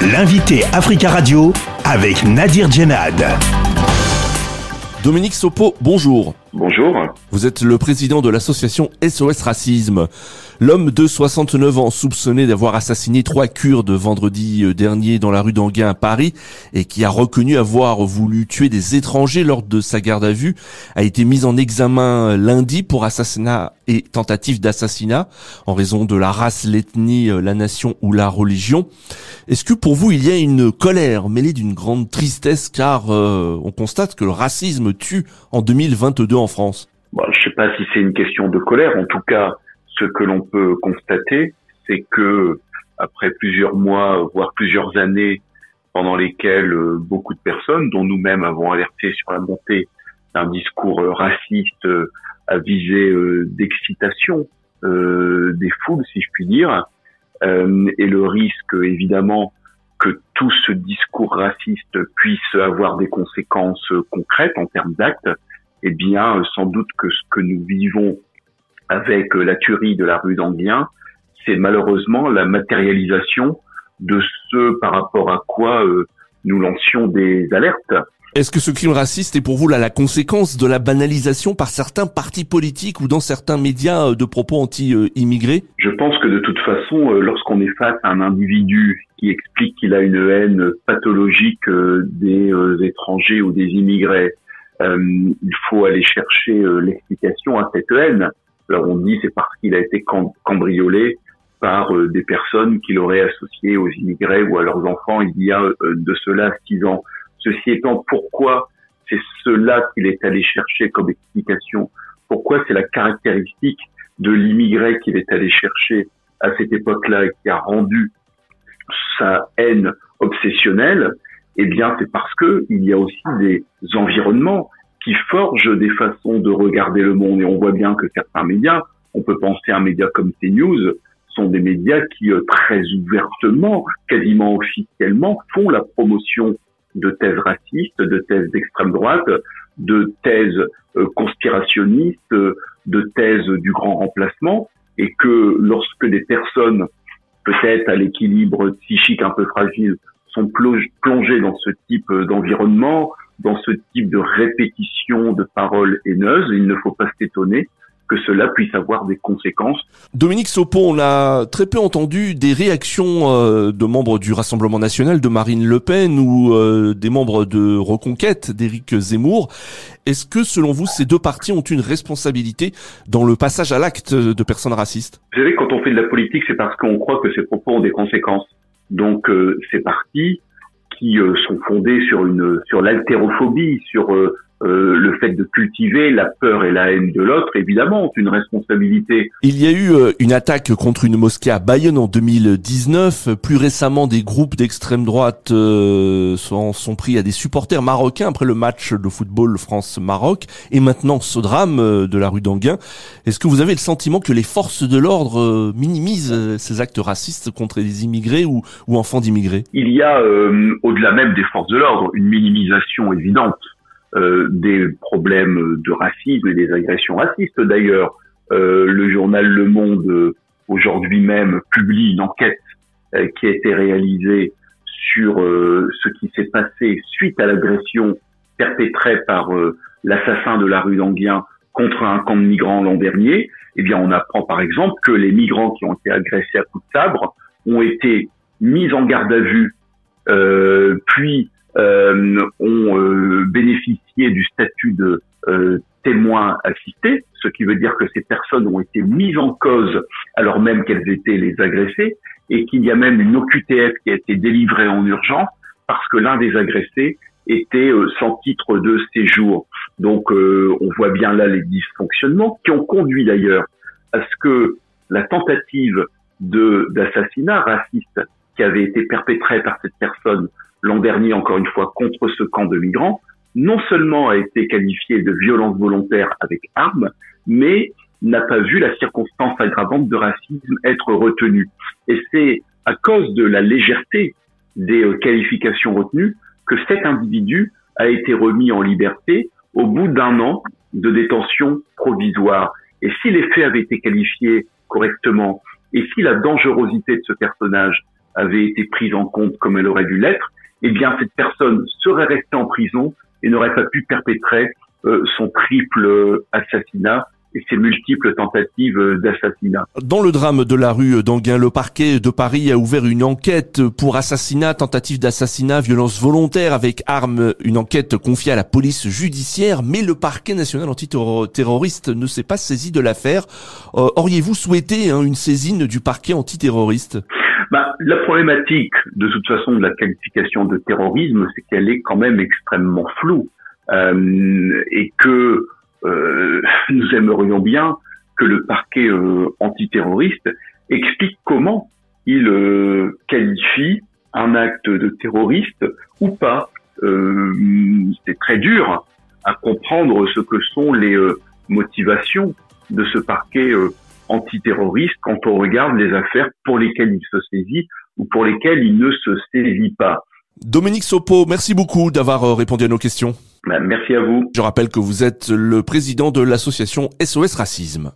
L'invité Africa Radio avec Nadir Djenad. Dominique Sopo, bonjour. Bonjour. Vous êtes le président de l'association SOS Racisme. L'homme de 69 ans soupçonné d'avoir assassiné trois Kurdes vendredi euh, dernier dans la rue d'Anguin à Paris et qui a reconnu avoir voulu tuer des étrangers lors de sa garde à vue a été mis en examen lundi pour assassinat et tentative d'assassinat en raison de la race, l'ethnie, euh, la nation ou la religion. Est-ce que pour vous il y a une colère mêlée d'une grande tristesse? Car euh, on constate que le racisme tue en 2022 en France Je ne sais pas si c'est une question de colère. En tout cas, ce que l'on peut constater, c'est que après plusieurs mois, voire plusieurs années, pendant lesquelles euh, beaucoup de personnes, dont nous-mêmes avons alerté sur la montée d'un discours euh, raciste à visée d'excitation des foules, si je puis dire, et le risque évidemment que tout ce discours raciste puisse avoir des conséquences concrètes en termes d'actes, eh bien, sans doute que ce que nous vivons avec la tuerie de la rue d'Anguien, c'est malheureusement la matérialisation de ce par rapport à quoi euh, nous lancions des alertes. Est-ce que ce crime raciste est pour vous là, la conséquence de la banalisation par certains partis politiques ou dans certains médias euh, de propos anti-immigrés? Je pense que de toute façon, euh, lorsqu'on est face à un individu qui explique qu'il a une haine pathologique des étrangers ou des immigrés, il faut aller chercher l'explication à cette haine. Alors on dit c'est parce qu'il a été cambriolé par euh, des personnes qu'il aurait associées aux immigrés ou à leurs enfants il y a euh, de cela six ans. Ceci étant, pourquoi c'est cela qu'il est allé chercher comme explication? Pourquoi c'est la caractéristique de l'immigré qu'il est allé chercher à cette époque-là et qui a rendu sa haine obsessionnelle? Eh bien, c'est parce que il y a aussi des environnements qui forge des façons de regarder le monde. Et on voit bien que certains médias, on peut penser à un média comme CNews, sont des médias qui euh, très ouvertement, quasiment officiellement, font la promotion de thèses racistes, de thèses d'extrême droite, de thèses euh, conspirationnistes, de thèses du grand remplacement, et que lorsque des personnes, peut-être à l'équilibre psychique un peu fragile, sont plongées dans ce type euh, d'environnement, dans ce type de répétition de paroles haineuses, il ne faut pas s'étonner que cela puisse avoir des conséquences. Dominique Sopo, on a très peu entendu des réactions euh, de membres du Rassemblement national de Marine Le Pen ou euh, des membres de Reconquête d'Éric Zemmour. Est-ce que selon vous, ces deux partis ont une responsabilité dans le passage à l'acte de personnes racistes? Vous savez, quand on fait de la politique, c'est parce qu'on croit que ces propos ont des conséquences. Donc euh, ces partis qui euh, sont fondés sur une sur l'haltérophobie, sur euh, euh, le fait de cultiver la peur et la haine de l'autre, évidemment, ont une responsabilité. Il y a eu euh, une attaque contre une mosquée à Bayonne en 2019. Plus récemment, des groupes d'extrême droite euh, sont, sont, pris à des supporters marocains après le match de football France-Maroc. Et maintenant, ce drame de la rue d'Anguin. Est-ce que vous avez le sentiment que les forces de l'ordre minimisent ces actes racistes contre les immigrés ou, ou enfants d'immigrés? Il y a, au-delà même des forces de l'ordre, une minimisation évidente euh, des problèmes de racisme et des agressions racistes. D'ailleurs, euh, le journal Le Monde euh, aujourd'hui même publie une enquête qui a été réalisée sur ce qui s'est passé suite à l'agression perpétrée par l'assassin de la rue d'Anguien contre un camp de migrants l'an dernier. Eh bien, on apprend par exemple que les migrants qui ont été agressés à coups de sabre ont été mis en garde à vue, puis euh, ont euh, bénéficié du statut de euh, témoin assisté, ce qui veut dire que ces personnes ont été mises en cause alors même qu'elles étaient les agressées, et qu'il y a même une OQTF qui a été délivrée en urgence parce que l'un des agressés était sans titre de séjour. Donc on voit bien là les dysfonctionnements qui ont conduit d'ailleurs à ce que la tentative d'assassinat raciste qui avait été perpétrée par cette personne l'an dernier, encore une fois, contre ce camp de migrants, non seulement a été qualifié de violence volontaire avec armes, mais n'a pas vu la circonstance aggravante de racisme être retenue. Et c'est à cause de la légèreté des euh, qualifications retenues que cet individu a été remis en liberté au bout d'un an de détention provisoire. Et si les faits avaient été qualifiés correctement, et si la dangerosité de ce personnage avait été prise en compte comme elle aurait dû l'être, eh bien cette personne serait restée en prison et n'aurait pas pu perpétrer euh, son triple assassinat et ses multiples tentatives d'assassinat. Dans le drame de la rue d'Anguin, le parquet de Paris a ouvert une enquête pour assassinat, tentative d'assassinat, violence volontaire avec arme, une enquête confiée à la police judiciaire, mais le parquet national antiterroriste ne s'est pas saisi de l'affaire. Euh, auriez-vous souhaité hein, une saisine du parquet antiterroriste? Bah, la problématique, de toute façon, de la qualification de terrorisme, c'est qu'elle est quand même extrêmement floue euh, et que euh, nous aimerions bien que le parquet euh, antiterroriste explique comment il qualifie un acte de terroriste ou pas. c'est très dur à comprendre ce que sont les motivations de ce parquet antiterroriste quand on regarde les affaires pour lesquelles il se saisit ou pour lesquelles il ne se saisit pas. Dominique Sopo, merci beaucoup d'avoir répondu à nos questions. Ben, merci à vous. Je rappelle que vous êtes le président de l'association SOS Racisme.